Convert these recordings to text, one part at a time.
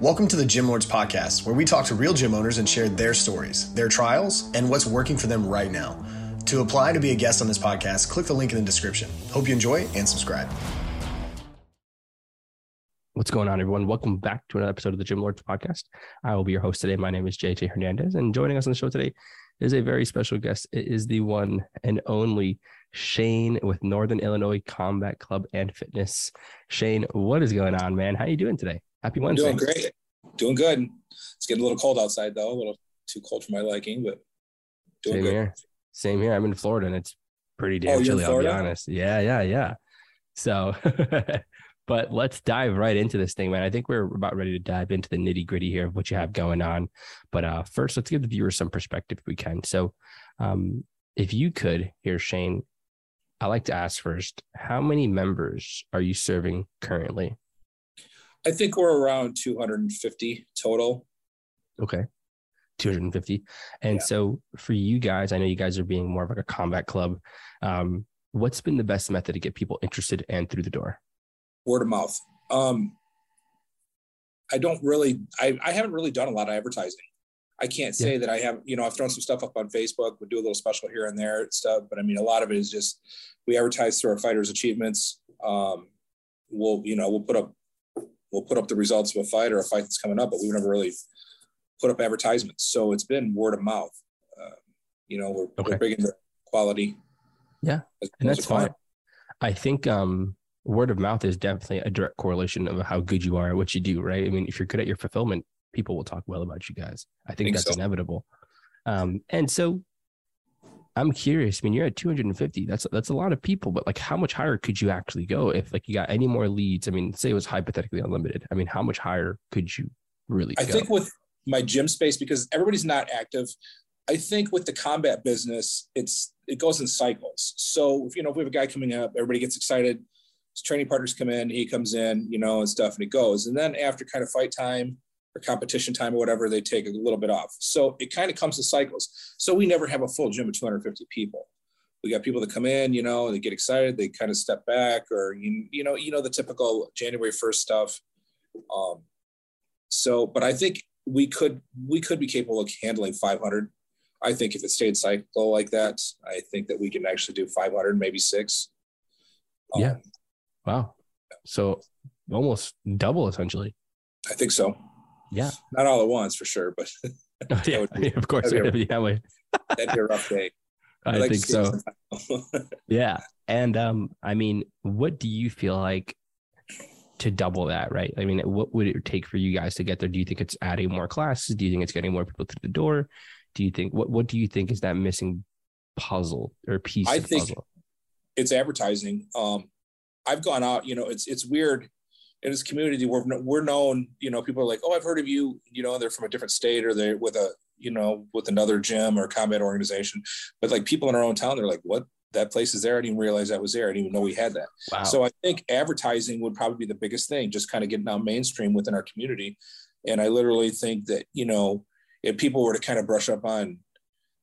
Welcome to the Gym Lords Podcast, where we talk to real gym owners and share their stories, their trials, and what's working for them right now. To apply to be a guest on this podcast, click the link in the description. Hope you enjoy and subscribe. What's going on, everyone? Welcome back to another episode of the Gym Lords Podcast. I will be your host today. My name is JJ Hernandez, and joining us on the show today is a very special guest. It is the one and only Shayne with Northern Illinois Combat Club and Fitness. Shayne, what is going on, man? How are you doing today? Happy Wednesday. Doing great. Doing good. It's getting a little cold outside though, a little too cold for my liking, but doing Same good. Here. Same here. I'm in Florida and it's pretty damn oh, chilly, I'll be honest. Yeah, yeah, yeah. So but let's dive right into this thing, man. I think we're about ready to dive into the nitty gritty here of what you have going on. But uh, first, let's give the viewers some perspective if we can. So, um, if you could, here, Shayne, I like to ask first, how many members are you serving currently? I think we're around 250 total. Okay. 250. And yeah. so for you guys, I know you guys are being more of like a combat club. Um, what's been the best method to get people interested and through the door? Word of mouth. Um, I don't really, I, I haven't really done a lot of advertising. I can't say yeah. that I have, you know, I've thrown some stuff up on Facebook. We do a little special here and there stuff, but I mean, a lot of it is just we advertise through our fighters' achievements. Um, we'll, you know, we'll put up we'll put up the results of a fight or a fight that's coming up, but we've never really put up advertisements. So it's been word of mouth. Uh, you know, we're, okay. we're big into quality. Yeah, and that's fine. I think um, word of mouth is definitely a direct correlation of how good you are at what you do, right? I mean, if you're good at your fulfillment, people will talk well about you guys. I think, I think that's so. inevitable. Um, and so I'm curious. I mean, you're at 250. That's that's a lot of people, but like, how much higher could you actually go if like you got any more leads? I mean, say it was hypothetically unlimited. I mean, how much higher could you really? I go? think with my gym space because everybody's not active. I think with the combat business, it's it goes in cycles. So if you know if we have a guy coming up, everybody gets excited. His training partners come in, he comes in, you know, and stuff, and it goes. And then after kind of fight time, or competition time or whatever, they take a little bit off. So it kind of comes in cycles. So we never have a full gym of 250 people. We got people that come in, you know, they get excited, they kind of step back, or you, you know, you know the typical January 1st stuff. Um, so, but I think we could we could be capable of handling 500. I think if it stayed cycle like that, I think that we can actually do 500, maybe six. Um, yeah. Wow. So almost double essentially. I think so. Yeah. Not all at once for sure, but oh, yeah, be, of course. That'd be, a, way. that'd be a rough day. I like think so. yeah. And um, I mean, what do you feel like to double that, right? I mean, what would it take for you guys to get there? Do you think it's adding more classes? Do you think it's getting more people through the door? Do you think what what do you think is that missing puzzle or piece I think puzzle? It's advertising. Um, I've gone out, you know, it's it's weird in this community we're, we're known you know people are like oh i've heard of you you know they're from a different state or they're with a you know with another gym or combat organization. But like people in our own town they're like what? That place is there? I didn't even realize that was there. I didn't even know we had that. Wow. so i think advertising would probably be the biggest thing just kind of getting out mainstream within our community. And i literally think that you know if people were to kind of brush up on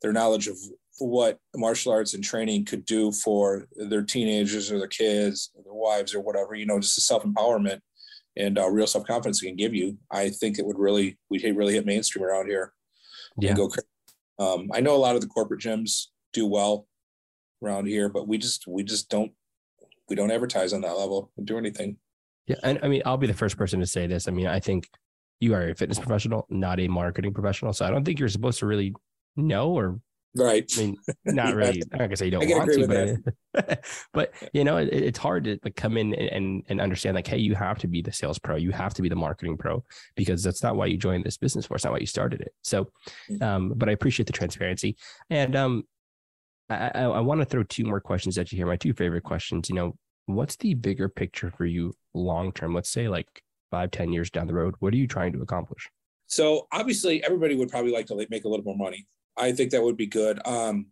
their knowledge of what martial arts and training could do for their teenagers or their kids or their wives or whatever, you know, just the self empowerment and uh, real self confidence can give you. I think it would really, we'd hit, really hit mainstream around here. Yeah. go um, I know a lot of the corporate gyms do well around here, but we just, we just don't, we don't advertise on that level and do anything. Yeah. And I mean, I'll be the first person to say this. I mean, I think you are a fitness professional, not a marketing professional. So I don't think you're supposed to really know or Right. I mean, not really. I'm not gonna say you don't want to, but but you know, it, it's hard to like come in and and understand like, hey, you have to be the sales pro, you have to be the marketing pro, because that's not why you joined this business for. It's not why you started it. So, mm. um, but I appreciate the transparency, and um, I I, I want to throw two more questions at you here. My two favorite questions. You know, what's the bigger picture for you long term? Let's say like five, ten years down the road. What are you trying to accomplish? So obviously, everybody would probably like to make a little more money. I think that would be good. Um,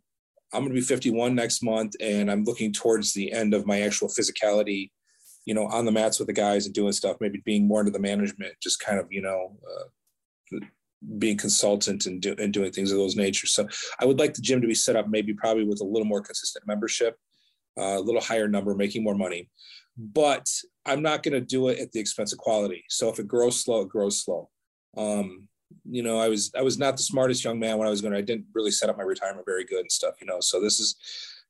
I'm going to be 51 next month, and I'm looking towards the end of my actual physicality, you know, on the mats with the guys and doing stuff, maybe being more into the management, just kind of, you know, uh, being consultant and, do, and doing things of those nature. So I would like the gym to be set up maybe probably with a little more consistent membership, uh, a little higher number, making more money. But I'm not going to do it at the expense of quality. So if it grows slow, it grows slow. Um, you know, I was I was not the smartest young man when I was going. I didn't really set up my retirement very good and stuff. You know, so this is,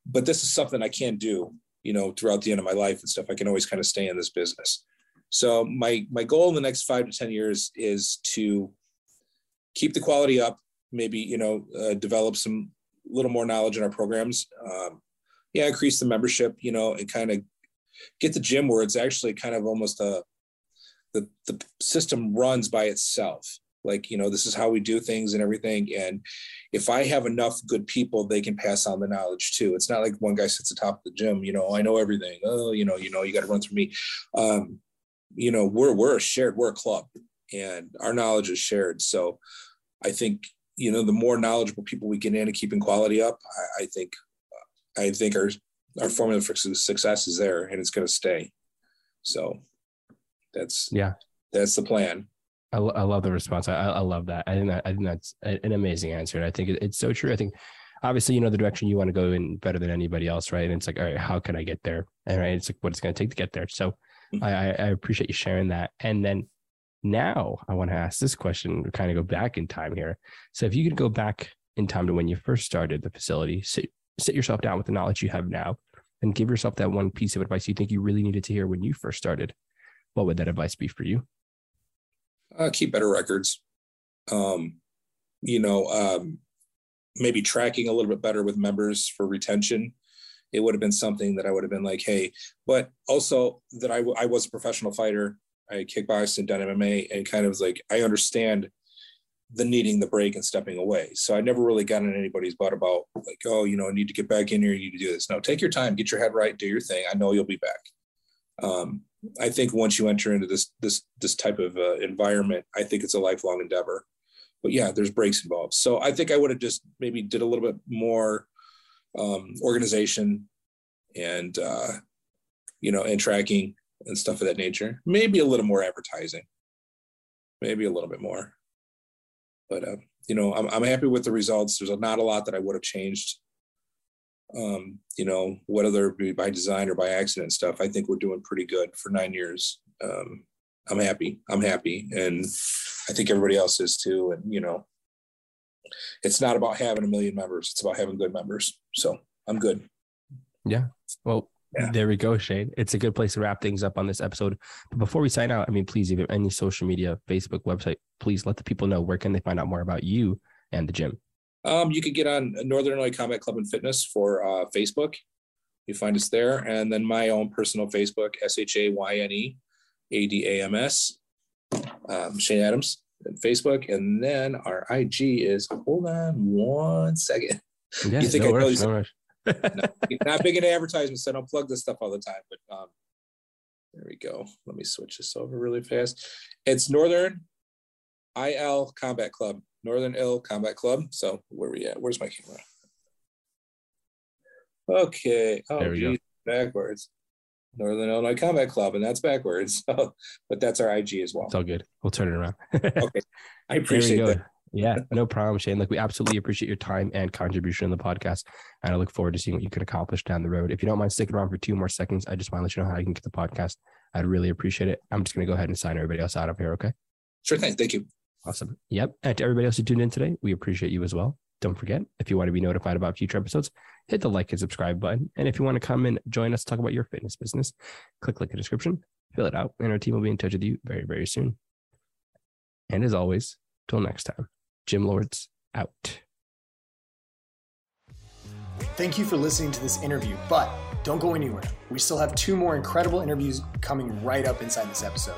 but this is something I can do. You know, throughout the end of my life and stuff, I can always kind of stay in this business. So my my goal in the next five to ten years is to keep the quality up. Maybe you know, uh, develop some little more knowledge in our programs. Um, yeah, increase the membership. You know, and kind of get the gym where it's actually kind of almost a the the system runs by itself like you know this is how we do things and everything. And if i have enough good people they can pass on the knowledge too. It's not like one guy sits atop the gym you know i know everything. Oh you know you know you got to run through me. Um you know we're we're a shared we're a club and our knowledge is shared. So i think you know the more knowledgeable people we get in and keeping quality up i, I think i think our our formula for success is there and it's going to stay. So that's yeah. that's the plan I, I love the response. I, I love that. I think that I think that's an amazing answer. And I think it's so true. I think obviously you know the direction you want to go in better than anybody else, right? And it's like, all right, how can I get there? And right, it's like what it's going to take to get there. So mm-hmm. I, I appreciate you sharing that. And then now I want to ask this question, kind of go back in time here. So if you could go back in time to when you first started the facility, sit, sit yourself down with the knowledge you have now, and give yourself that one piece of advice you think you really needed to hear when you first started. What would that advice be for you? Uh, keep better records. Um, you know, um, maybe tracking a little bit better with members for retention. It would have been something that I would have been like, hey, but also that I, w- I was a professional fighter. I kickboxed and done MMA and kind of like, I understand the needing the break and stepping away. So I never really got in anybody's butt about like, oh, you know, I need to get back in here. You need to do this. No, take your time, get your head right, do your thing. I know you'll be back. Um, I think once you enter into this this this type of uh, environment, I think it's a lifelong endeavor. But yeah, there's breaks involved. So I think I would have just maybe did a little bit more um, organization and uh, you know and tracking and stuff of that nature. Maybe a little more advertising, maybe a little bit more. But uh, you know, I'm I'm happy with the results. There's not a lot that I would have changed um, you know, whether it be by design or by accident stuff, I think we're doing pretty good for nine years. Um, I'm happy. I'm happy. And I think everybody else is too. And, you know, it's not about having a million members, it's about having good members. So I'm good. Yeah. Well, yeah. there we go, Shayne. It's a good place to wrap things up on this episode. But before we sign out, I mean, please, if you have any social media, Facebook, website, please let the people know where can they find out more about you and the gym. Um, you could get on Northern Illinois Combat Club and Fitness for uh, Facebook. You find us there. And then my own personal Facebook, S H A Y N E A D A M S, um, Shayne Adams, and Facebook. And then our IG is, hold on one second. Yeah, you think no I rush, know no not big into advertisements, so I don't plug this stuff all the time. But um, there we go. Let me switch this over really fast. It's Northern IL Combat Club Northern Ill Combat Club. So where are we at? Where's my camera? Okay. Oh, there we geez, go. backwards. Northern Illinois Combat Club, and that's backwards. So, but that's our IG as well. It's all good. We'll turn it around. okay. I appreciate that. Yeah, no problem, Shayne. Like we absolutely appreciate your time and contribution in the podcast. And I look forward to seeing what you can accomplish down the road. If you don't mind sticking around for two more seconds, I just want to let you know how you can get the podcast. I'd really appreciate it. I'm just going to go ahead and sign everybody else out of here. Okay. Sure thing. Thank you. Awesome. Yep. And to everybody else who tuned in today, we appreciate you as well. Don't forget, if you want to be notified about future episodes, hit the like and subscribe button. And if you want to come and join us, talk about your fitness business, click link in the description, fill it out, and our team will be in touch with you very, very soon. And as always, till next time, Gym Lords out. Thank you for listening to this interview, but don't go anywhere. We still have two more incredible interviews coming right up inside this episode.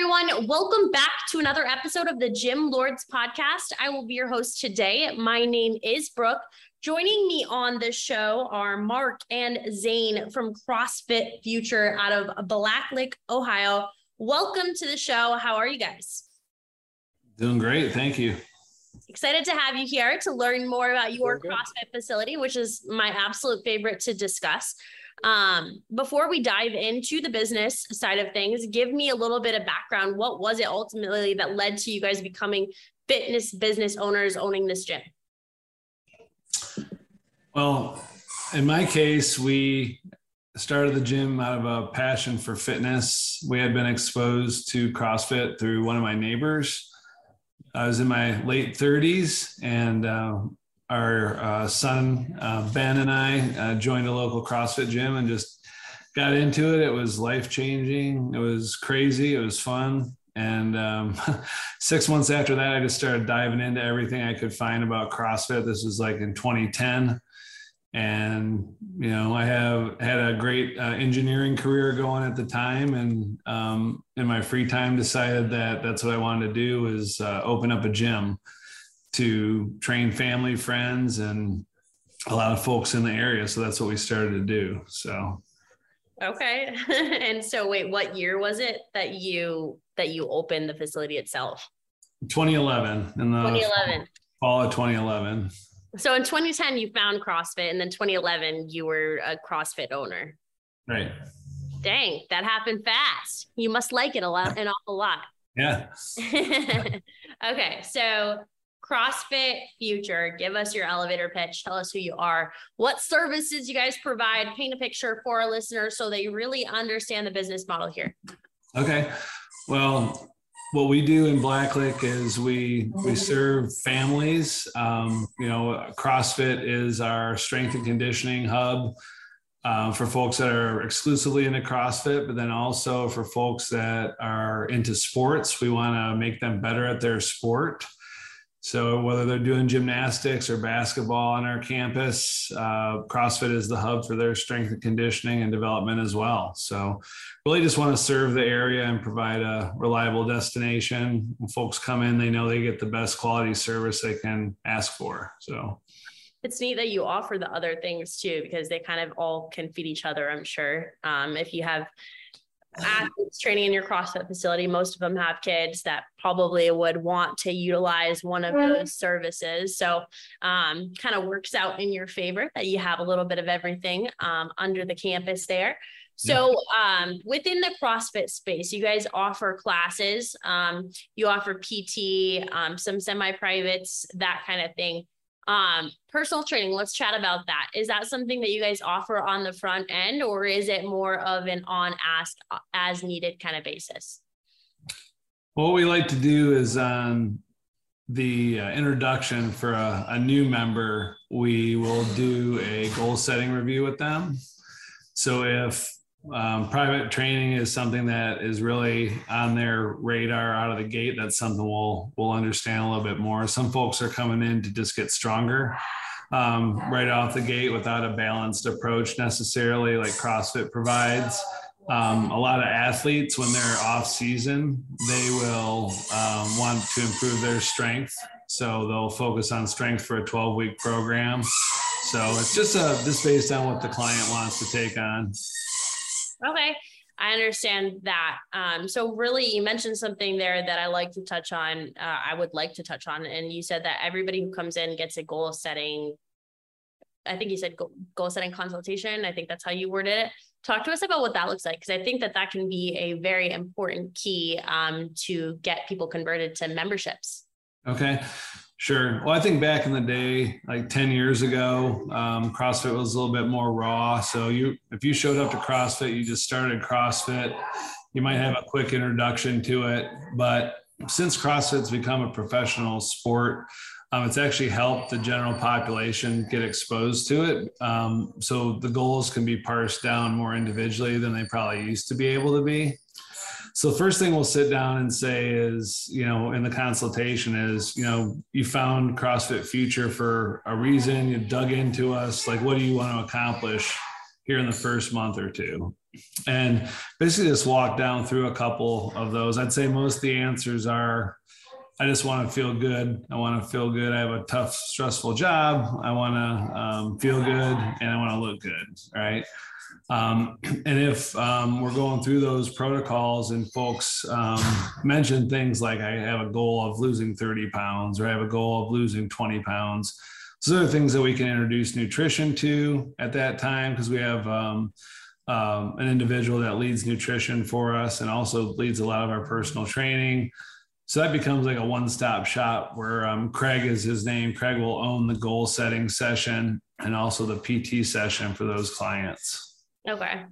What's up, everyone? Welcome back to another episode of the Gym Lords podcast. I will be your host today. My name is Brooke. Joining me on the show are Mark and Zane from CrossFit Future out of Blacklick, Ohio. Welcome to the show. How are you guys? Doing great. Thank you. Excited to have you here to learn more about your CrossFit facility, which is my absolute favorite to discuss. Um, before we dive into the business side of things, give me a little bit of background. What was it ultimately that led to you guys becoming fitness business owners owning this gym? Well, in my case, we started the gym out of a passion for fitness. We had been exposed to CrossFit through one of my neighbors. I was in my late 30s, and uh, our uh, son uh, Ben and I uh, joined a local CrossFit gym and just got into it. It was life changing. It was crazy. It was fun. And um, six months after that, I just started diving into everything I could find about CrossFit. This was like in 2010 and you know i have had a great uh, engineering career going at the time and um, in my free time decided that that's what i wanted to do was uh, open up a gym to train family friends and a lot of folks in the area so that's what we started to do so okay and so wait what year was it that you that you opened the facility itself 2011 in the 2011 fall of 2011 so in 2010, you found CrossFit, and then 2011, you were a CrossFit owner. Right. Dang, that happened fast. You must like it a lot, an awful lot. Yeah. okay, so CrossFit Future, give us your elevator pitch. Tell us who you are, what services you guys provide. Paint a picture for our listeners so they really understand the business model here. Okay. Well, what we do in Blacklick is we we serve families. Um, you know, CrossFit is our strength and conditioning hub uh, for folks that are exclusively into CrossFit, but then also for folks that are into sports. We want to make them better at their sport. So whether they're doing gymnastics or basketball on our campus, uh, CrossFit is the hub for their strength and conditioning and development as well. So really just want to serve the area and provide a reliable destination. When folks come in, they know they get the best quality service they can ask for. So it's neat that you offer the other things too, because they kind of all can feed each other, I'm sure. Um, if you have athletes training in your CrossFit facility, most of them have kids that probably would want to utilize one of those services. So, um, kind of works out in your favor that you have a little bit of everything um, under the campus there. So, um, within the CrossFit space, you guys offer classes, um, you offer PT, um, some semi privates, that kind of thing. Um, personal training, let's chat about that. Is that something that you guys offer on the front end, or is it more of an on ask as needed kind of basis? What we like to do is um, the uh, introduction for a, a new member, we will do a goal setting review with them. So if um, private training is something that is really on their radar out of the gate. That's something we'll we'll understand a little bit more. Some folks are coming in to just get stronger um, right off the gate without a balanced approach necessarily, like CrossFit provides. Um, a lot of athletes, when they're off season, they will um, want to improve their strength. So they'll focus on strength for a 12 week program. So it's just a, uh, just based on what the client wants to take on. Okay. I understand that. Um, so really, you mentioned something there that I like to touch on. Uh, I would like to touch on, and you said that everybody who comes in gets a goal setting. I think you said goal, setting consultation. I think that's how you worded it. Talk to us about what that looks like, because I think that that can be a very important key um, to get people converted to memberships. Okay. Sure. Well, I think back in the day, like 10 years ago, um, CrossFit was a little bit more raw. So you, if you showed up to CrossFit, you just started CrossFit, you might have a quick introduction to it. But since CrossFit's become a professional sport, um, it's actually helped the general population get exposed to it. Um, so the goals can be parsed down more individually than they probably used to be able to be. So the first thing we'll sit down and say is, you know, in the consultation is, you know, you found CrossFit Future for a reason. You dug into us. Like, what do you want to accomplish here in the first month or two? And basically, just walk down through a couple of those. I'd say most of the answers are I just want to feel good. I want to feel good. I have a tough, stressful job. I want to um, feel good and I want to look good. Right. Um, and if um, we're going through those protocols and folks um, mention things like I have a goal of losing 30 pounds or I have a goal of losing 20 pounds, so there are things that we can introduce nutrition to at that time because we have um, um, an individual that leads nutrition for us and also leads a lot of our personal training. So that becomes like a one-stop shop where um, Craig is his name. Craig will own the goal setting session and also the PT session for those clients. Okay.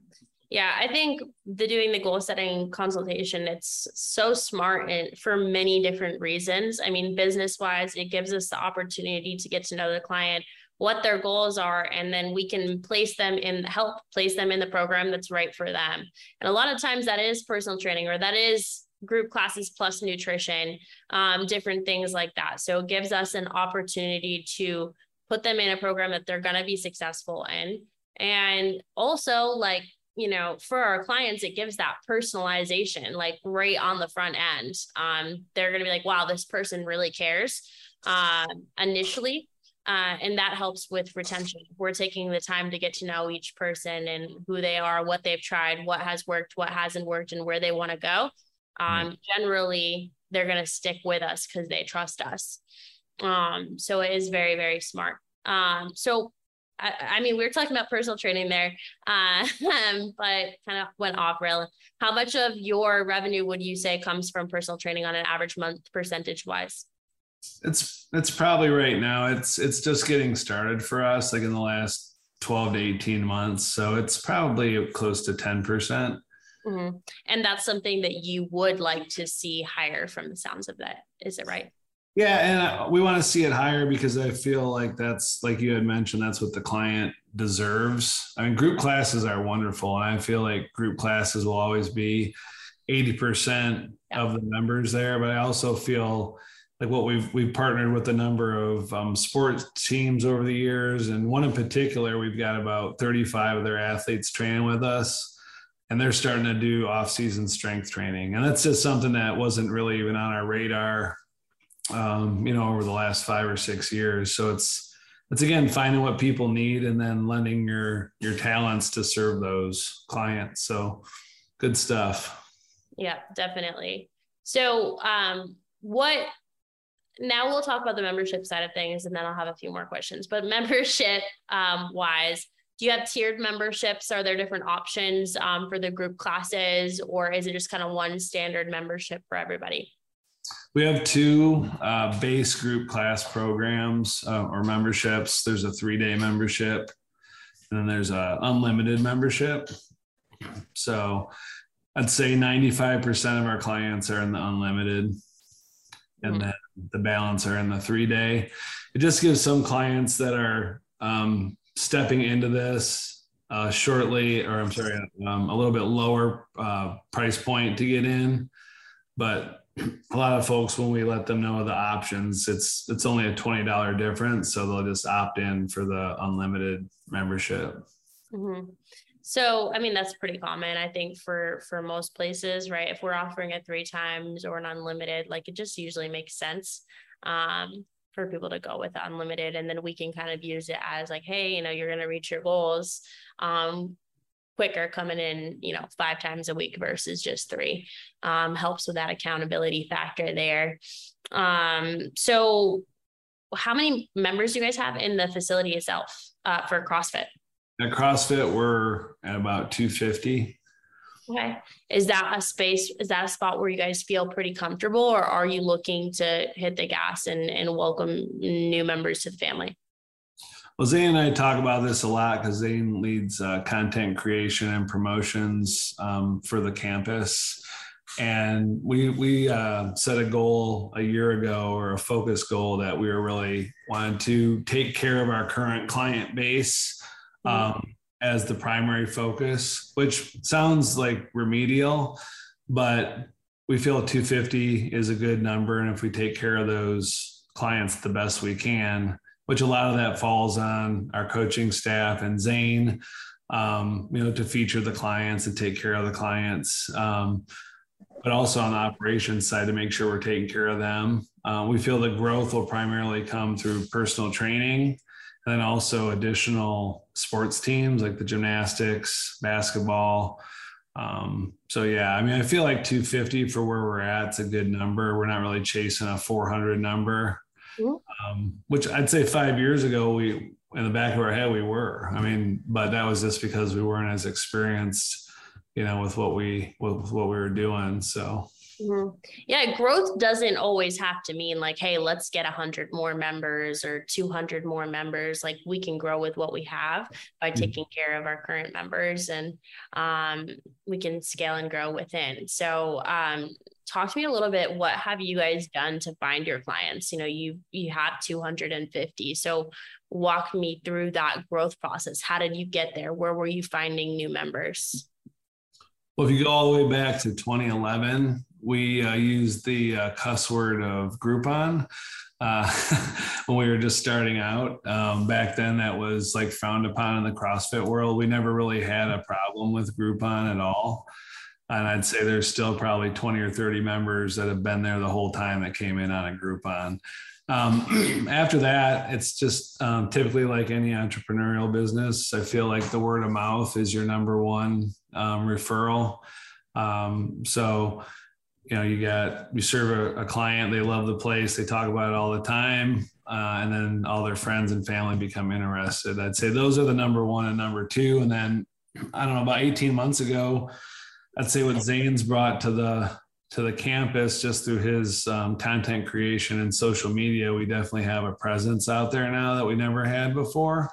Yeah, I think the doing the goal setting consultation, it's so smart and for many different reasons. I mean, business wise, it gives us the opportunity to get to know the client, what their goals are, and then we can place them in help place them in the program that's right for them. And a lot of times that is personal training or that is group classes plus nutrition, um, different things like that. So it gives us an opportunity to put them in a program that they're going to be successful in and also, like, you know, for our clients, it gives that personalization, like right on the front end. Um, they're going to be like, wow, this person really cares uh, initially. Uh, and that helps with retention. We're taking the time to get to know each person and who they are, what they've tried, what has worked, what hasn't worked, and where they want to go. Um, generally, they're going to stick with us because they trust us. Um, so it is very, very smart. Um, so I, I, mean, we were talking about personal training there, uh, but kind of went off rail. How much of your revenue would you say comes from personal training on an average month, percentage wise? It's it's probably right now. It's it's just getting started for us, like in the last twelve to eighteen months. So it's probably close to ten percent. Mm-hmm. And that's something that you would like to see higher from the sounds of that. Is it right? Yeah, and uh, we want to see it higher because I feel like that's like you had mentioned that's what the client deserves. I mean, group classes are wonderful, and I feel like group classes will always be 80% of the members there, but I also feel like what we've we've partnered with a number of um, sports teams over the years, and one in particular, we've got about 35 of their athletes training with us, and they're starting to do off-season strength training, and that's just something that wasn't really even on our radar um, you know, over the last five or six years. So it's it's again finding what people need and then lending your your talents to serve those clients. So good stuff. Yeah, definitely. So um what now we'll talk about the membership side of things and then I'll have a few more questions. But membership um wise, do you have tiered memberships? Are there different options um, for the group classes or is it just kind of one standard membership for everybody? We have two uh, base group class programs uh, or memberships. There's a three day membership, and then there's a unlimited membership. So I'd say 95% of our clients are in the unlimited, and mm-hmm. then the balance are in the three day. It just gives some clients that are um, stepping into this uh, shortly, or I'm sorry, um, a little bit lower uh, price point to get in, but a lot of folks when we let them know the options it's it's only a $20 difference so they'll just opt in for the unlimited membership mm-hmm. so i mean that's pretty common i think for for most places right if we're offering it three times or an unlimited like it just usually makes sense um, for people to go with unlimited and then we can kind of use it as like hey you know you're going to reach your goals um, quicker coming in, you know, five times a week versus just three. Um, helps with that accountability factor there. Um, so how many members do you guys have in the facility itself uh, for CrossFit? At CrossFit, we're at about 250. Okay. Is that a space, is that a spot where you guys feel pretty comfortable or are you looking to hit the gas and, and welcome new members to the family? Well, Zane and I talk about this a lot because Zane leads uh, content creation and promotions um, for the campus. And we we uh, set a goal a year ago or a focus goal that we were really wanted to take care of our current client base mm-hmm. um, as the primary focus, which sounds like remedial, but we feel 250 is a good number. And if we take care of those clients the best we can, which a lot of that falls on our coaching staff and Zane, um, you know, to feature the clients and take care of the clients. Um, but also on the operations side to make sure we're taking care of them. Uh, we feel the growth will primarily come through personal training and then also additional sports teams like the gymnastics, basketball. Um, so yeah, I mean, I feel like 250 for where we're at, is a good number. We're not really chasing a 400 number, um, which I'd say five years ago we in the back of our head we were. I mean, but that was just because we weren't as experienced, you know, with what we with what we were doing. So Mm-hmm. Yeah, growth doesn't always have to mean like, hey, let's get 100 more members or 200 more members. Like, we can grow with what we have by mm-hmm. taking care of our current members and um, we can scale and grow within. So, um, talk to me a little bit what have you guys done to find your clients you know you you have 250 so walk me through that growth process how did you get there where were you finding new members well if you go all the way back to 2011 we uh, used the uh, cuss word of Groupon uh, when we were just starting out. Um, back then, that was like frowned upon in the CrossFit world. We never really had a problem with Groupon at all. And I'd say there's still probably 20 or 30 members that have been there the whole time that came in on a Groupon. Um, after that, it's just um, typically like any entrepreneurial business. I feel like the word of mouth is your number one um, referral. Um, so you know you got you serve a, a, client they love the place they talk about it all the time uh, and then all their friends and family become interested i'd say those are the number one and number two and then i don't know about 18 months ago i'd say what zane's brought to the to the campus just through his um, content creation and social media we definitely have a presence out there now that we never had before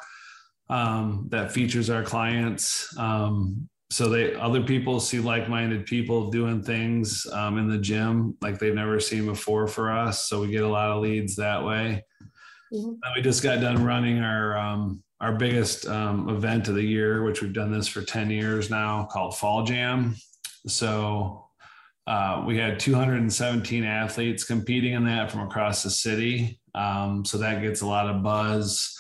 um, that features our clients. Um, so they other people see like-minded people doing things um, in the gym like they've never seen before for us. So we get a lot of leads that way. Mm-hmm. we just got done running our um, our biggest um, event of the year which we've done this for 10 years now called fall jam so uh, we had 217 athletes competing in that from across the city um, so that gets a lot of buzz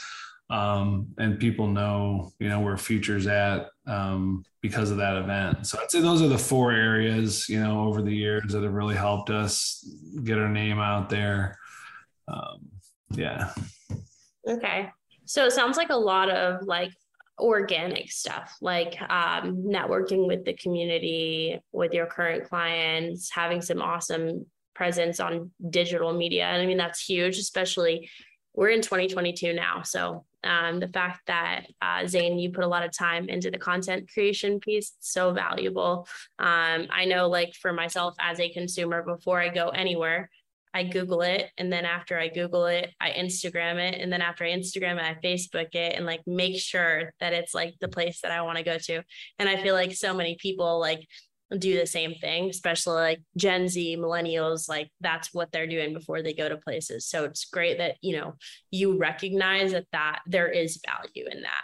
um, and people know you know where futures at um, because of that event. So I'd say those are the four areas, you know, over the years that have really helped us get our name out there. Um, yeah. Okay. So it sounds like a lot of like organic stuff, like um, networking with the community, with your current clients, having some awesome presence on digital media. And I mean, that's huge, especially we're in 2022 now. So um, the fact that uh, Zane, you put a lot of time into the content creation piece, so valuable. Um, I know, like for myself as a consumer, before I go anywhere, I Google it, and then after I Google it, I Instagram it, and then after I Instagram it, I Facebook it, and like make sure that it's like the place that I want to go to. And I feel like so many people like do the same thing, especially like Gen Z, millennials, like that's what they're doing before they go to places. So it's great that, you know, you recognize that that there is value in that.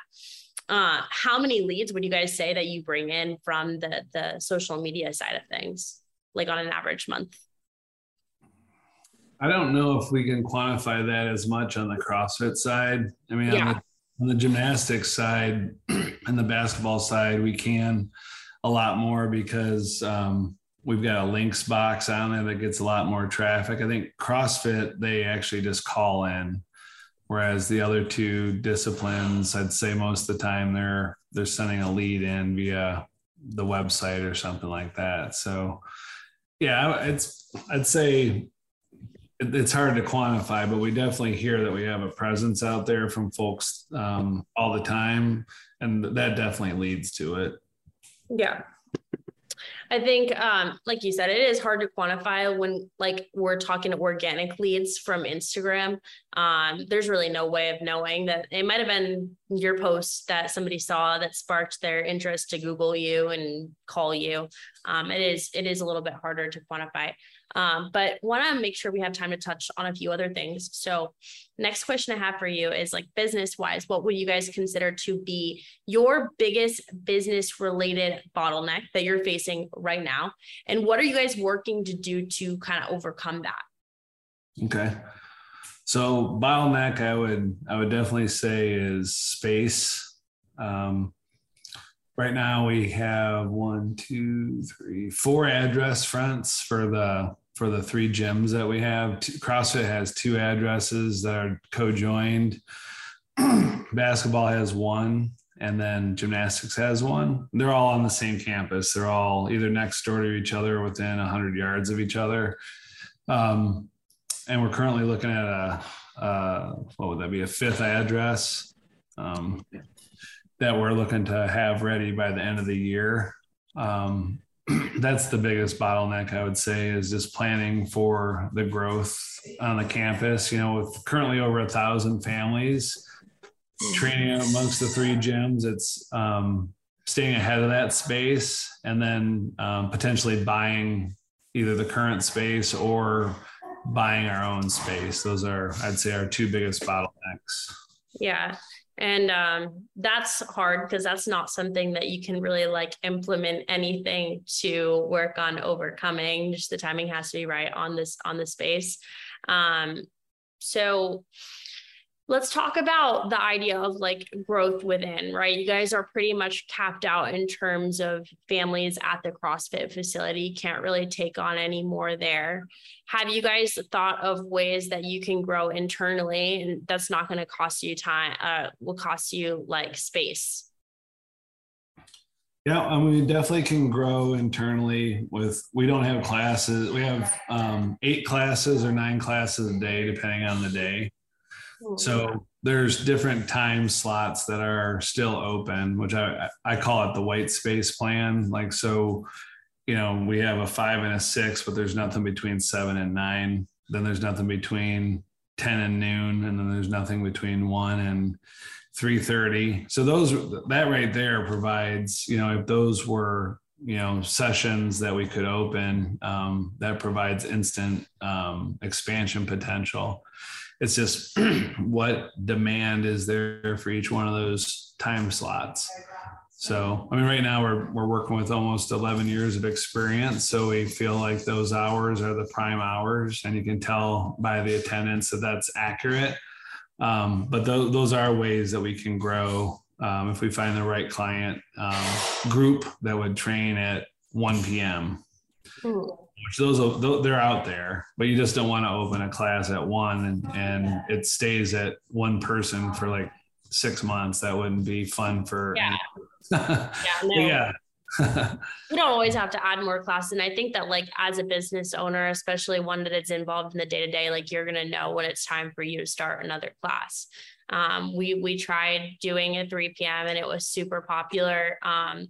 Uh, how many leads would you guys say that you bring in from the the social media side of things, like on an average month? I don't know if we can quantify that as much on the CrossFit side. I mean, yeah. on, the, on the gymnastics side and the basketball side, we can a lot more because um, we've got a links box on there that gets a lot more traffic. I think CrossFit, they actually just call in. Whereas the other two disciplines, I'd say most of the time they're they're sending a lead in via the website or something like that. So yeah, it's I'd say it's hard to quantify, but we definitely hear that we have a presence out there from folks um, all the time, and that definitely leads to it. Yeah. I think, um, like you said, it is hard to quantify when like we're talking organic leads from Instagram. Um, there's really no way of knowing that it might have been your post that somebody saw that sparked their interest to Google you and call you. Um, it is it is a little bit harder to quantify. Um, but want to make sure we have time to touch on a few other things. So, next question I have for you is like business wise, what would you guys consider to be your biggest business related bottleneck that you're facing right now? And what are you guys working to do to kind of overcome that? Okay. So bottleneck, I would I would definitely say is space. Um, right now we have one, two, three, four address fronts for the for the three gyms that we have. CrossFit has two addresses that are co-joined. Basketball has one, and then gymnastics has one. They're all on the same campus. They're all either next door to each other or within 100 yards of each other. Um, and we're currently looking at a, uh, what would that be, a fifth address um, that we're looking to have ready by the end of the year. Um, that's the biggest bottleneck I would say is just planning for the growth on the campus. You know, with currently over a thousand families, training amongst the three gyms. It's um, staying ahead of that space and then um, potentially buying either the current space or buying our own space. Those are, I'd say, our two biggest bottlenecks. Yeah. And um, that's hard because that's not something that you can really like implement anything to work on overcoming. Just the timing has to be right on this on the space. Um, so let's talk about the idea of like growth within, right? You guys are pretty much capped out in terms of families at the CrossFit facility. Can't really take on any more there. Have you guys thought of ways that you can grow internally and that's not going to cost you time, uh, will cost you like space? Yeah, I mean, we definitely can grow internally with, we don't have classes. We have um, eight classes or nine classes a day, depending on the day. So there's different time slots that are still open, which I, I call it the white space plan. Like, so, you know, we have a five and a six, but there's nothing between seven and nine. Then there's nothing between 10 and noon. And then there's nothing between one and 3.30. So those, that right there provides, you know, if those were, you know, sessions that we could open, um, that provides instant um, expansion potential it's just what demand is there for each one of those time slots. So, I mean, right now we're, we're working with almost 11 years of experience. So we feel like those hours are the prime hours, and you can tell by the attendance that that's accurate. Um, but th- those are ways that we can grow um, if we find the right client um, group that would train at 1 p.m. Ooh which those are, they're out there, but you just don't want to open a class at one and, and it stays at one person for like six months. That wouldn't be fun for. Yeah. yeah. No. yeah. you don't always have to add more classes. And I think that like as a business owner, especially one that is involved in the day to day, like you're going to know when it's time for you to start another class. Um, we, we tried doing a 3 p.m. and it was super popular. Um,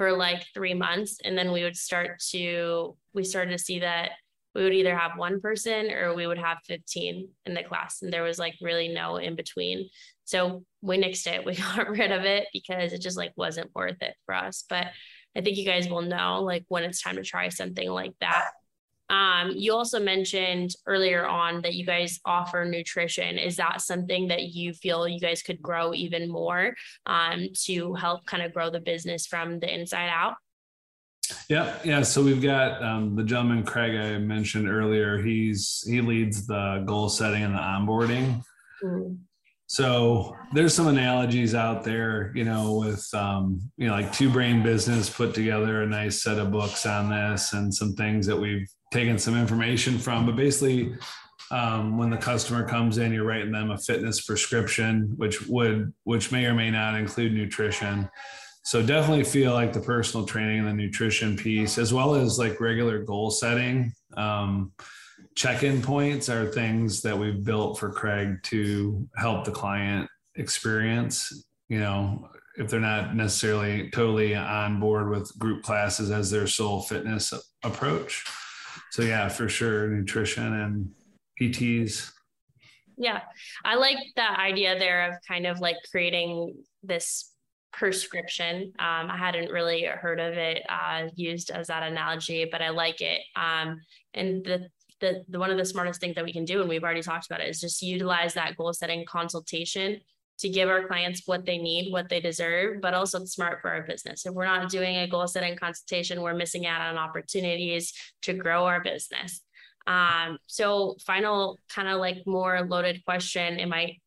for like three months. And then we would start to, we started to see that we would either have one person or we would have 15 in the class. And there was like really no in between. So we nixed it. We got rid of it because it just like wasn't worth it for us. But I think you guys will know like when it's time to try something like that. Um, you also mentioned earlier on that you guys offer nutrition. Is that something that you feel you guys could grow even more um, to help kind of grow the business from the inside out? Yeah, yeah. So we've got um, the gentleman Craig I mentioned earlier. He's he leads the goal setting and the onboarding. Mm. So there's some analogies out there, you know, with um, you know, like Two Brain Business put together a nice set of books on this and some things that we've taken some information from. But basically, um, when the customer comes in, you're writing them a fitness prescription, which would which may or may not include nutrition. So definitely feel like the personal training and the nutrition piece, as well as like regular goal setting. Um, check-in points are things that we've built for Craig to help the client experience. You know, if they're not necessarily totally on board with group classes as their sole fitness approach. So yeah, for sure, nutrition and PTs. Yeah, I like the idea there of kind of like creating this prescription. Um, I hadn't really heard of it uh, used as that analogy, but I like it. Um, and the the, the one of the smartest things that we can do, and we've already talked about it, is just utilize that goal setting consultation to give our clients what they need, what they deserve, but also smart for our business. If we're not doing a goal setting consultation, we're missing out on opportunities to grow our business. Um, so final kind of like more loaded question. It might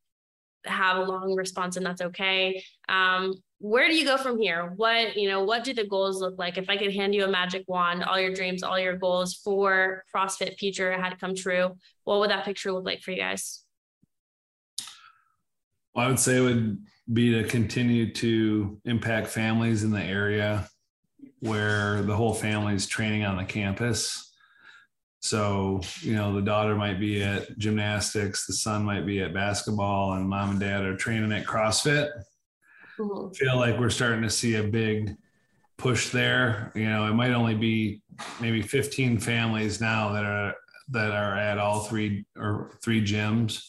have a long response and that's okay. Um, where do you go from here? What, you know, what do the goals look like? If I could hand you a magic wand, all your dreams, all your goals for CrossFit future had come true, what would that picture look like for you guys? I would say it would be to continue to impact families in the area where the whole family is training on the campus. So, you know, the daughter might be at gymnastics, the son might be at basketball, and mom and dad are training at CrossFit. Mm-hmm. Feel like we're starting to see a big push there. You know, it might only be maybe 15 families now that are that are at all three or three gyms.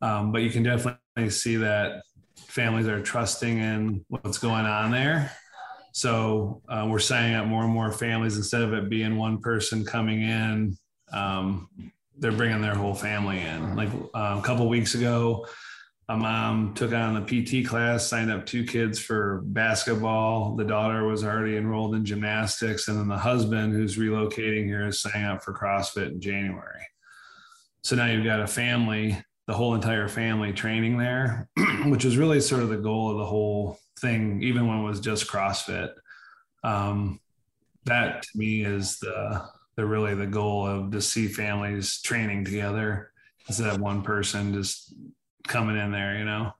Um, but you can definitely see that families are trusting in what's going on there so uh, we're signing up more and more families instead of it being one person coming in. Um, they're bringing their whole family in. Like uh, a couple weeks ago, a mom took on the PT class, signed up two kids for basketball. The daughter was already enrolled in gymnastics, and then the husband, who's relocating here, is signing up for CrossFit in January. So now you've got a family, the whole entire family training there, which is really sort of the goal of the whole thing, even when it was just CrossFit. Um, that to me is the the really the goal of to see families training together instead of one person just coming in there, you know.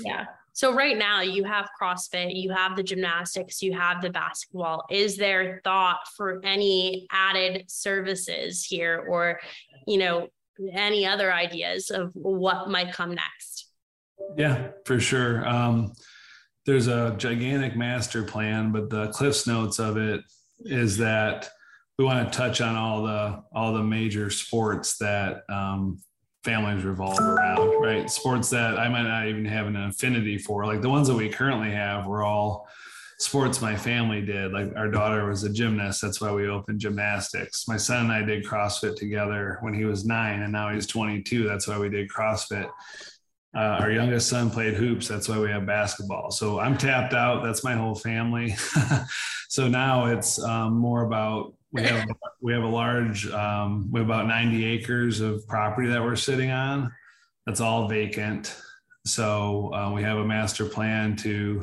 Yeah. So right now you have CrossFit, you have the gymnastics, you have the basketball. Is there thought for any added services here or, you know, any other ideas of what might come next? Yeah, for sure. Um, there's a gigantic master plan, but the cliffs notes of it is that we want to touch on all the all the major sports that um, families revolve around, right? Sports that I might not even have an affinity for, like the ones that we currently have, we're all sports my family did. Like our daughter was a gymnast, that's why we opened gymnastics. My son and I did CrossFit together when he was nine, and now he's 22. That's why we did CrossFit. Uh, our youngest son played hoops. That's why we have basketball. So I'm tapped out. That's my whole family. so now it's um, more about we have we have a large um, we have about 90 acres of property that we're sitting on. That's all vacant. So uh, we have a master plan to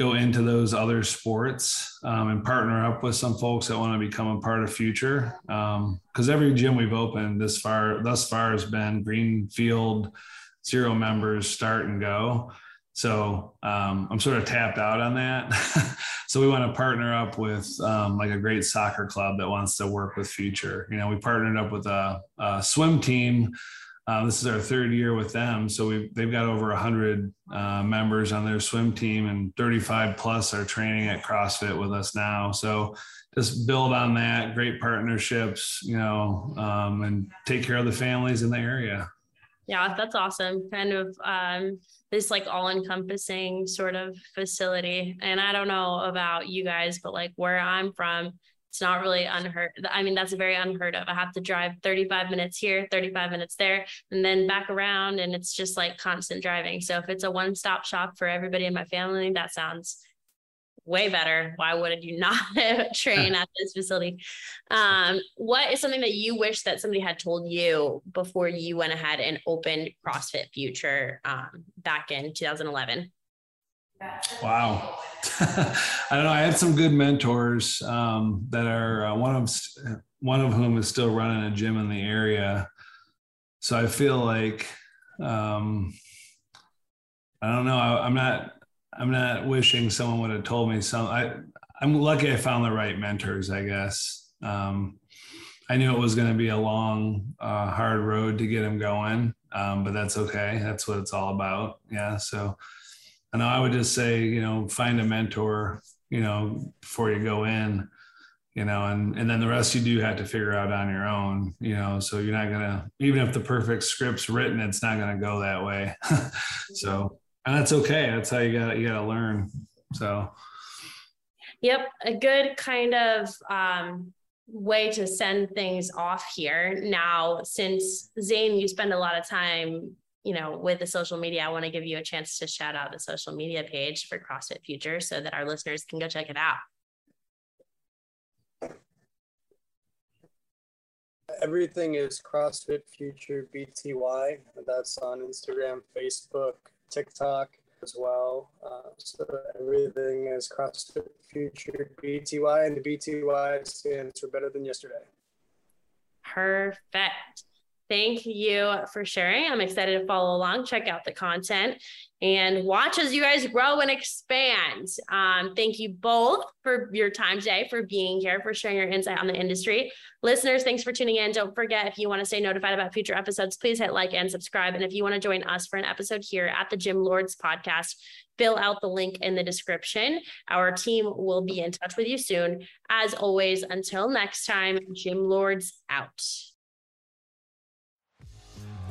go into those other sports um, and partner up with some folks that want to become a part of future. Because um, every gym we've opened this far thus far has been greenfield zero members start and go. So um, I'm sort of tapped out on that. so we want to partner up with um, like a great soccer club that wants to work with Future. You know, we partnered up with a, a swim team. Uh, this is our third year with them, so we they've got over 100 uh, members on their swim team, and 35 plus are training at CrossFit with us now. So just build on that, great partnerships, you know, um, and take care of the families in the area. Yeah, that's awesome. Kind of um, this like all encompassing sort of facility. And I don't know about you guys, but like where I'm from, it's not really unheard. I mean, that's very unheard of. I have to drive 35 minutes here, 35 minutes there, and then back around. And it's just like constant driving. So if it's a one stop shop for everybody in my family, that sounds way better. Why would you not train at this facility? Um, what is something that you wish that somebody had told you before you went ahead and opened CrossFit Future um, back in 2011? Wow. I don't know. I had some good mentors um, that are uh, one of one of whom is still running a gym in the area. So I feel like um, I don't know. I, I'm not I'm not wishing someone would have told me some. I I'm lucky I found the right mentors. I guess um, I knew it was going to be a long, uh, hard road to get him going, um, but that's okay. That's what it's all about. Yeah. So, Know I would just say, you know, find a mentor, you know, before you go in, you know, and and then the rest you do have to figure out on your own, you know. So you're not gonna, even if the perfect script's written, it's not gonna go that way. so and that's okay. That's how you got you got to learn. So, yep, a good kind of um, way to send things off here. Now, since Zane, you spend a lot of time, you know, with the social media, I want to give you a chance to shout out the social media page for CrossFit Future so that our listeners can go check it out. everything is CrossFit Future BTY. That's on Instagram, Facebook, TikTok as well. Uh, so everything is CrossFit Future BTY, and the BTY stands for Better Than Yesterday. Perfect. Thank you for sharing. I'm excited to follow along, check out the content, and watch as you guys grow and expand. Um, thank you both for your time today, for being here, for sharing your insight on the industry. Listeners, thanks for tuning in. Don't forget, if you want to stay notified about future episodes, please hit like and subscribe. And if you want to join us for an episode here at the Gym Lords podcast, fill out the link in the description. Our team will be in touch with you soon. As always, until next time, Gym Lords out.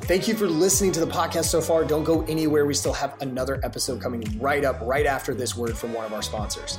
Thank you for listening to the podcast so far. Don't go anywhere. We still have another episode coming right up, right after this word from one of our sponsors.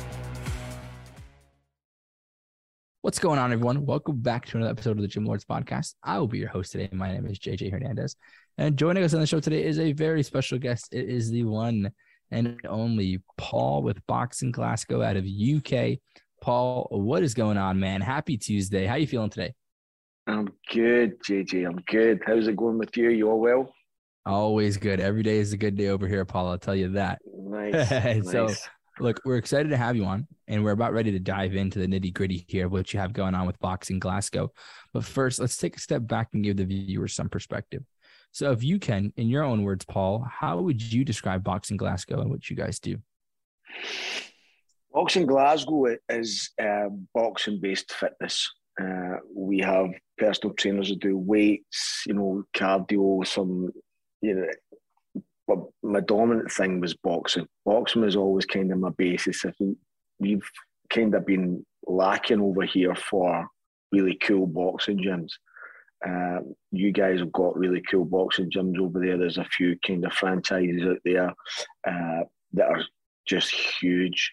What's going on, everyone? Welcome back to another episode of the Gym Lords podcast. I will be your host today. My name is JJ Hernandez. And joining us on the show today is a very special guest. It is the one and only Paul with Boxing Glasgow out of UK. Paul, what is going on, man? Happy Tuesday. How are you feeling today? I'm good, JJ. I'm good. How's it going with you? You all well? Always good. Every day is a good day over here, Paul. I'll tell you that. Nice. so, nice. Look, we're excited to have you on, and we're about ready to dive into the nitty gritty here, of what you have going on with Boxing Glasgow. But first, let's take a step back and give the viewers some perspective. So, if you can, in your own words, Paul, how would you describe Boxing Glasgow and what you guys do? Boxing Glasgow is uh, boxing based fitness. Uh, we have personal trainers that do weights, you know, cardio, some, you know, but my dominant thing was boxing. Boxing was always kind of my basis. I think we've kind of been lacking over here for really cool boxing gyms. Uh, you guys have got really cool boxing gyms over there. There's a few kind of franchises out there uh, that are just huge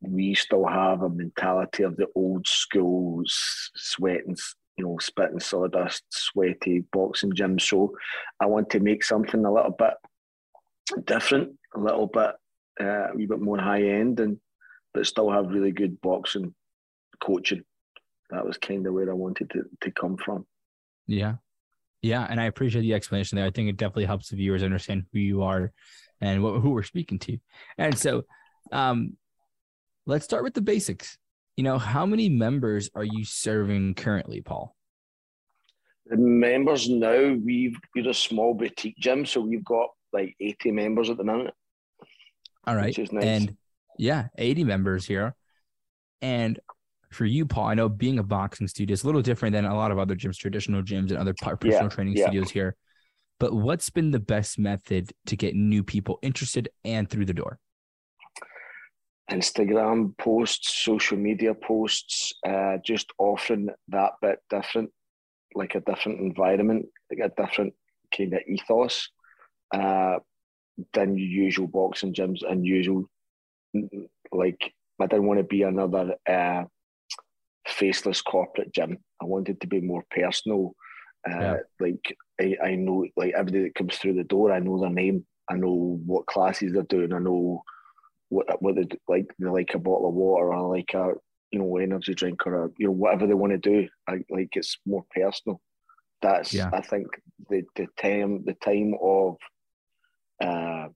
we still have a mentality of the old school sweating, you know, spitting sawdust, sweaty boxing gym. So I want to make something a little bit different, a little bit, uh, a wee bit more high end, and but still have really good boxing coaching. That was kind of where I wanted to, to come from. Yeah. Yeah. And I appreciate the explanation there. I think it definitely helps the viewers understand who you are and what, who we're speaking to. And so, um, let's start with the basics. You know, how many members are you serving currently, Paul? The members now, we've we're a small boutique gym, so we've got like 80 members at the minute. All right. Nice. And yeah, 80 members here. And for you, Paul, I know being a boxing studio is a little different than a lot of other gyms, traditional gyms and other personal yeah, training yeah. studios here. But what's been the best method to get new people interested and through the door? Instagram posts, social media posts, uh, just offering that bit different, like a different environment, like a different kind of ethos uh, than usual boxing gyms and usual. Like, I didn't want to be another uh, faceless corporate gym. I wanted to be more personal. Uh, yeah. Like, I, I know, like, everybody that comes through the door, I know their name. I know what classes they're doing. I know what, what they like they like a bottle of water or like a you know energy drink or a, you know whatever they want to do. I, like it's more personal. That's yeah. I think the the time the time of uh,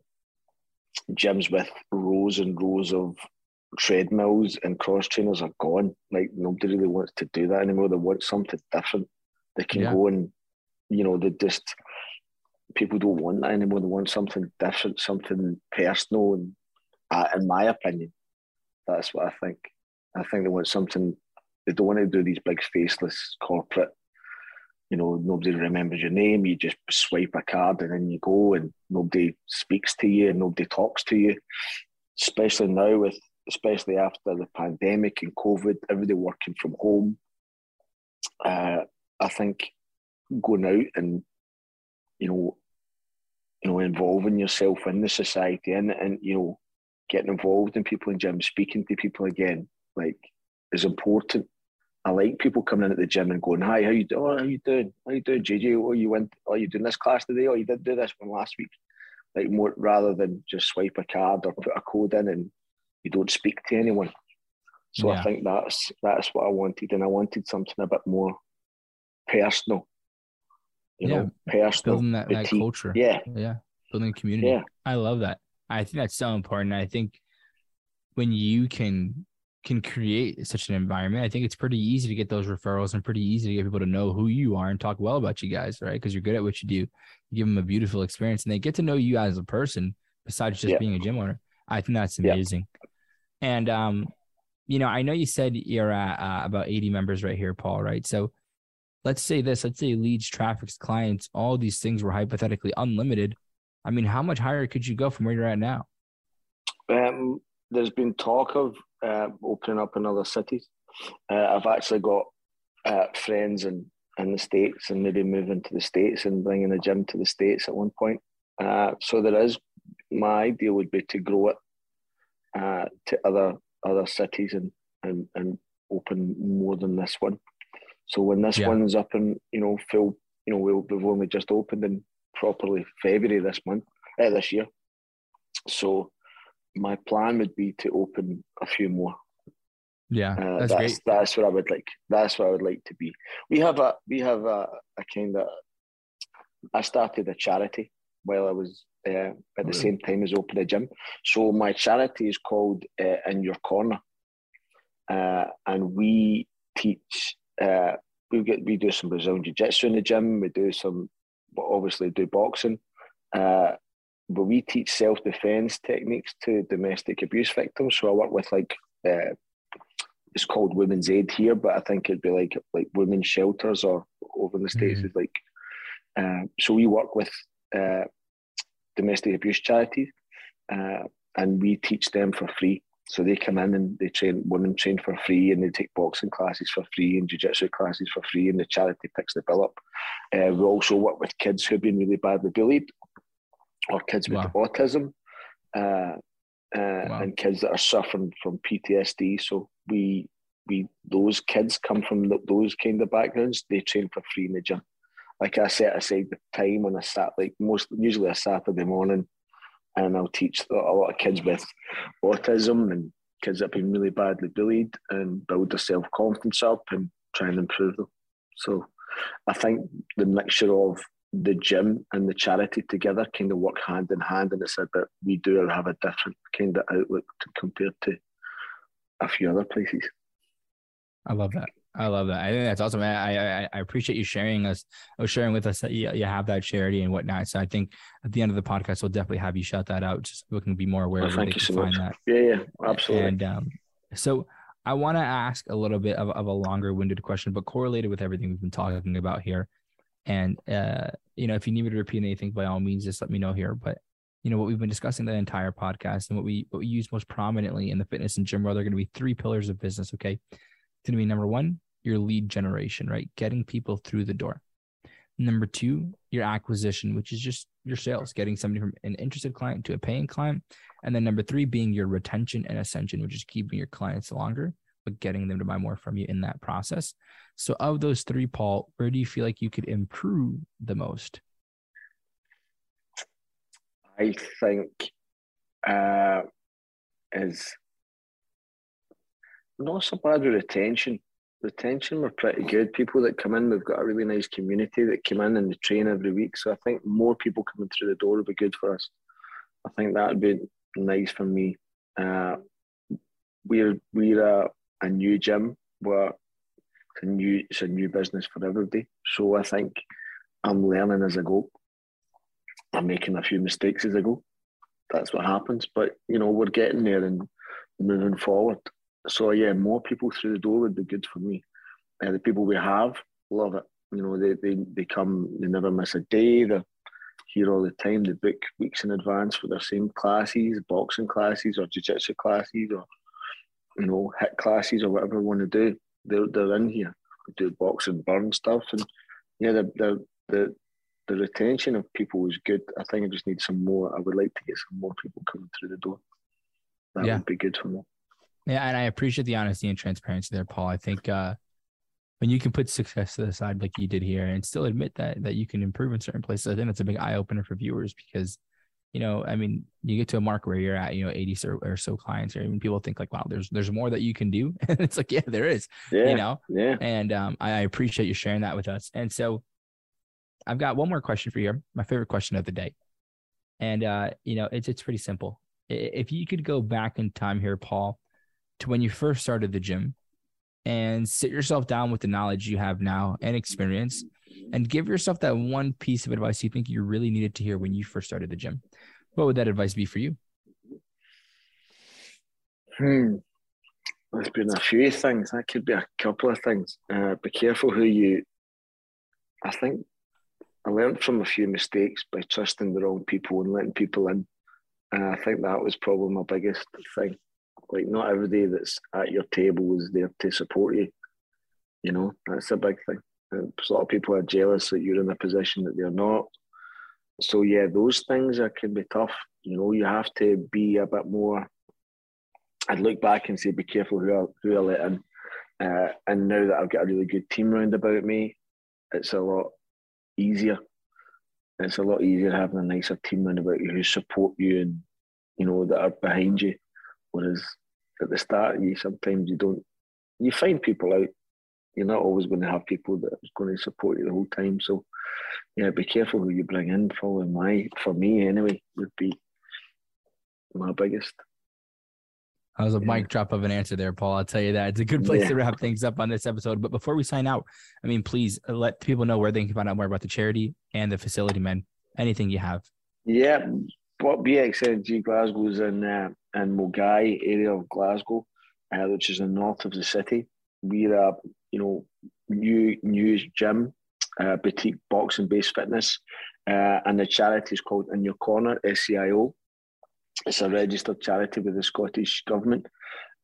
gyms with rows and rows of treadmills and cross trainers are gone. Like nobody really wants to do that anymore. They want something different. They can yeah. go and you know they just people don't want that anymore. They want something different, something personal. And uh, in my opinion, that's what I think. I think they want something. They don't want to do these big faceless corporate. You know, nobody remembers your name. You just swipe a card and then you go, and nobody speaks to you and nobody talks to you. Especially now, with especially after the pandemic and COVID, everybody working from home. Uh, I think going out and you know, you know, involving yourself in the society and and you know, getting involved in people in gym, speaking to people again, like is important. I like people coming in at the gym and going, "Hi, how you doing? Oh, how you doing? How you doing, JJ? Oh, you went? Oh, you doing this class today? Oh, you did do this one last week." Like more rather than just swipe a card or put a code in and you don't speak to anyone. So yeah. I think that's that's what I wanted, and I wanted something a bit more personal. You yeah. know, personal, building that, that culture. Yeah, yeah, building a community. Yeah, I love that. I think that's so important. I think when you can can create such an environment, I think it's pretty easy to get those referrals and pretty easy to get people to know who you are and talk well about you guys, right? Because you're good at what you do. You give them a beautiful experience and they get to know you as a person besides just yeah. being a gym owner. I think that's amazing. Yeah. And um, you know, I know you said you're at uh, about 80 members right here, Paul, right? So let's say this, let's say leads, traffics, clients, all these things were hypothetically unlimited. I mean, how much higher could you go from where you're at now? Um, there's been talk of uh, opening up in other cities. Uh, I've actually got uh, friends in, in the States and maybe moving to the States and bringing a gym to the States at one point. Uh, so there is, my idea would be to grow it uh, to other other cities and, and, and open more than this one. So when this yeah. one's up and you know full, you know we'll, we've only just opened in properly February this month, uh, this year. So my plan would be to open a few more. Yeah, uh, that's, that's, that's what I would like. That's what I would like to be. We have a we have a, a kind of. I started a charity while I was uh, at the same time as open a gym. So my charity is called uh, In Your Corner, uh, and we teach. Uh, we get we do some Brazilian Jiu Jitsu in the gym. We do some, obviously, do boxing. But we teach self defense techniques to domestic abuse victims. So I work with like uh, it's called Women's Aid here, but I think it'd be like like women's shelters or over in the states mm-hmm. is like. Uh, so we work with uh, domestic abuse charities, uh, and we teach them for free. So they come in and they train women train for free, and they take boxing classes for free and jiu-jitsu classes for free, and the charity picks the bill up. Uh, we also work with kids who've been really badly bullied, or kids with wow. autism, uh, uh, wow. and kids that are suffering from PTSD. So we we those kids come from those kind of backgrounds. They train for free in the gym like I set aside the time on a sat like most usually a Saturday morning, and I'll teach a lot of kids with autism and kids that have been really badly bullied and build their self confidence up and try and improve them. So I think the mixture of the gym and the charity together kind of work hand in hand, and it's a bit we do have a different kind of outlook to, compared to a few other places. I love that. I love that. I think that's awesome. I, I I appreciate you sharing us, or sharing with us that you, you have that charity and whatnot. So I think at the end of the podcast, we'll definitely have you shout that out, just so we can be more aware well, of where they can so find much. that. Yeah, yeah, absolutely. And um, so I want to ask a little bit of, of a longer winded question, but correlated with everything we've been talking about here. And uh, you know, if you need me to repeat anything, by all means, just let me know here. But you know what we've been discussing the entire podcast and what we what we use most prominently in the fitness and gym world are going to be three pillars of business. Okay, it's going to be number one, your lead generation, right? Getting people through the door. Number two, your acquisition, which is just your sales, getting somebody from an interested client to a paying client. And then number three being your retention and ascension, which is keeping your clients longer, but getting them to buy more from you in that process. So, of those three, Paul, where do you feel like you could improve the most? I think uh, is not so bad with retention retention were pretty good. People that come in, we've got a really nice community that come in and they train every week. So I think more people coming through the door would be good for us. I think that would be nice for me. Uh, we're we're a, a new gym where it's a new it's a new business for everybody. So I think I'm learning as I go. I'm making a few mistakes as I go. That's what happens. But you know, we're getting there and moving forward. So yeah, more people through the door would be good for me. Uh, the people we have love it. You know, they, they they come, they never miss a day. They're here all the time. They book weeks in advance for their same classes, boxing classes or jiu-jitsu classes or you know, hit classes or whatever we want to do. They're they're in here. We do boxing burn stuff and yeah, the the the the retention of people is good. I think I just need some more. I would like to get some more people coming through the door. That yeah. would be good for me. Yeah, and I appreciate the honesty and transparency there, Paul. I think uh, when you can put success to the side like you did here and still admit that that you can improve in certain places, I think that's a big eye opener for viewers because you know, I mean, you get to a mark where you're at, you know, 80 or so clients, or even people think like, wow, there's there's more that you can do. and it's like, yeah, there is. Yeah. You know? Yeah. And um, I, I appreciate you sharing that with us. And so I've got one more question for you. My favorite question of the day. And uh, you know, it's it's pretty simple. If you could go back in time here, Paul, to when you first started the gym and sit yourself down with the knowledge you have now and experience and give yourself that one piece of advice you think you really needed to hear when you first started the gym. What would that advice be for you? Hmm. There's been a few things. That could be a couple of things. Uh, be careful who you. I think I learned from a few mistakes by trusting the wrong people and letting people in. And I think that was probably my biggest thing. Like, not everybody that's at your table is there to support you. You know, that's a big thing. A lot of people are jealous that you're in a position that they're not. So, yeah, those things are, can be tough. You know, you have to be a bit more. I'd look back and say, be careful who I, who I let in. Uh, and now that I've got a really good team round about me, it's a lot easier. It's a lot easier having a nicer team around about you who support you and you know that are behind you. Whereas at the start, you sometimes you don't. You find people out. You're not always going to have people that are going to support you the whole time. So, yeah, be careful who you bring in. Following my, for me anyway, would be my biggest that was a yeah. mic drop of an answer there, Paul. I'll tell you that. It's a good place yeah. to wrap things up on this episode. But before we sign out, I mean, please uh, let people know where they can find out more about the charity and the facility, man. Anything you have. Yeah, what BXNG Glasgow is in uh, in Milngavie area of Glasgow, uh, which is the north of the city. We're a you know new news gym, uh, boutique boxing based fitness, uh, and the charity is called In Your Corner SCIO. It's a registered charity with the Scottish Government.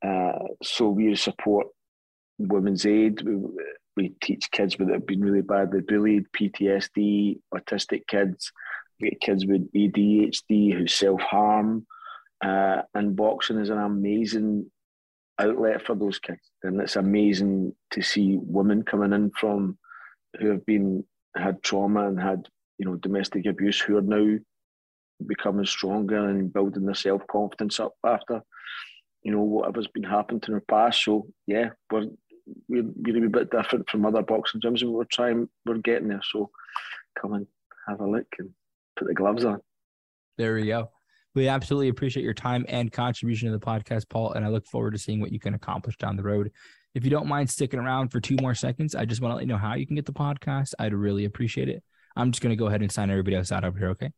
Uh, so we support Women's Aid. We, we teach kids that have been really badly bullied, PTSD, autistic kids. Get kids with ADHD who self harm. Uh, and boxing is an amazing outlet for those kids. And it's amazing to see women coming in from who have been had trauma and had you know domestic abuse who are now becoming stronger and building their self confidence up after you know whatever's been happening in the past. So yeah, we're we're, we're a bit different from other boxing gyms, and we're trying we're getting there. So come and have a look and put the gloves on. There we go. We absolutely appreciate your time and contribution to the podcast, Paul, and I look forward to seeing what you can accomplish down the road. If you don't mind sticking around for two more seconds, I just want to let you know how you can get the podcast. I'd really appreciate it. I'm just going to go ahead and sign everybody else out over here, okay?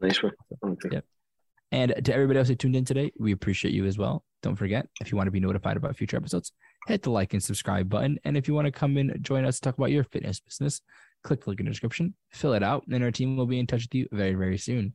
Nice one. Okay. Yep. And to everybody else that tuned in today, we appreciate you as well. Don't forget, if you want to be notified about future episodes, hit the like and subscribe button. And if you want to come in, join us, to talk about your fitness business, click the link in the description, fill it out, and our team will be in touch with you very, very soon.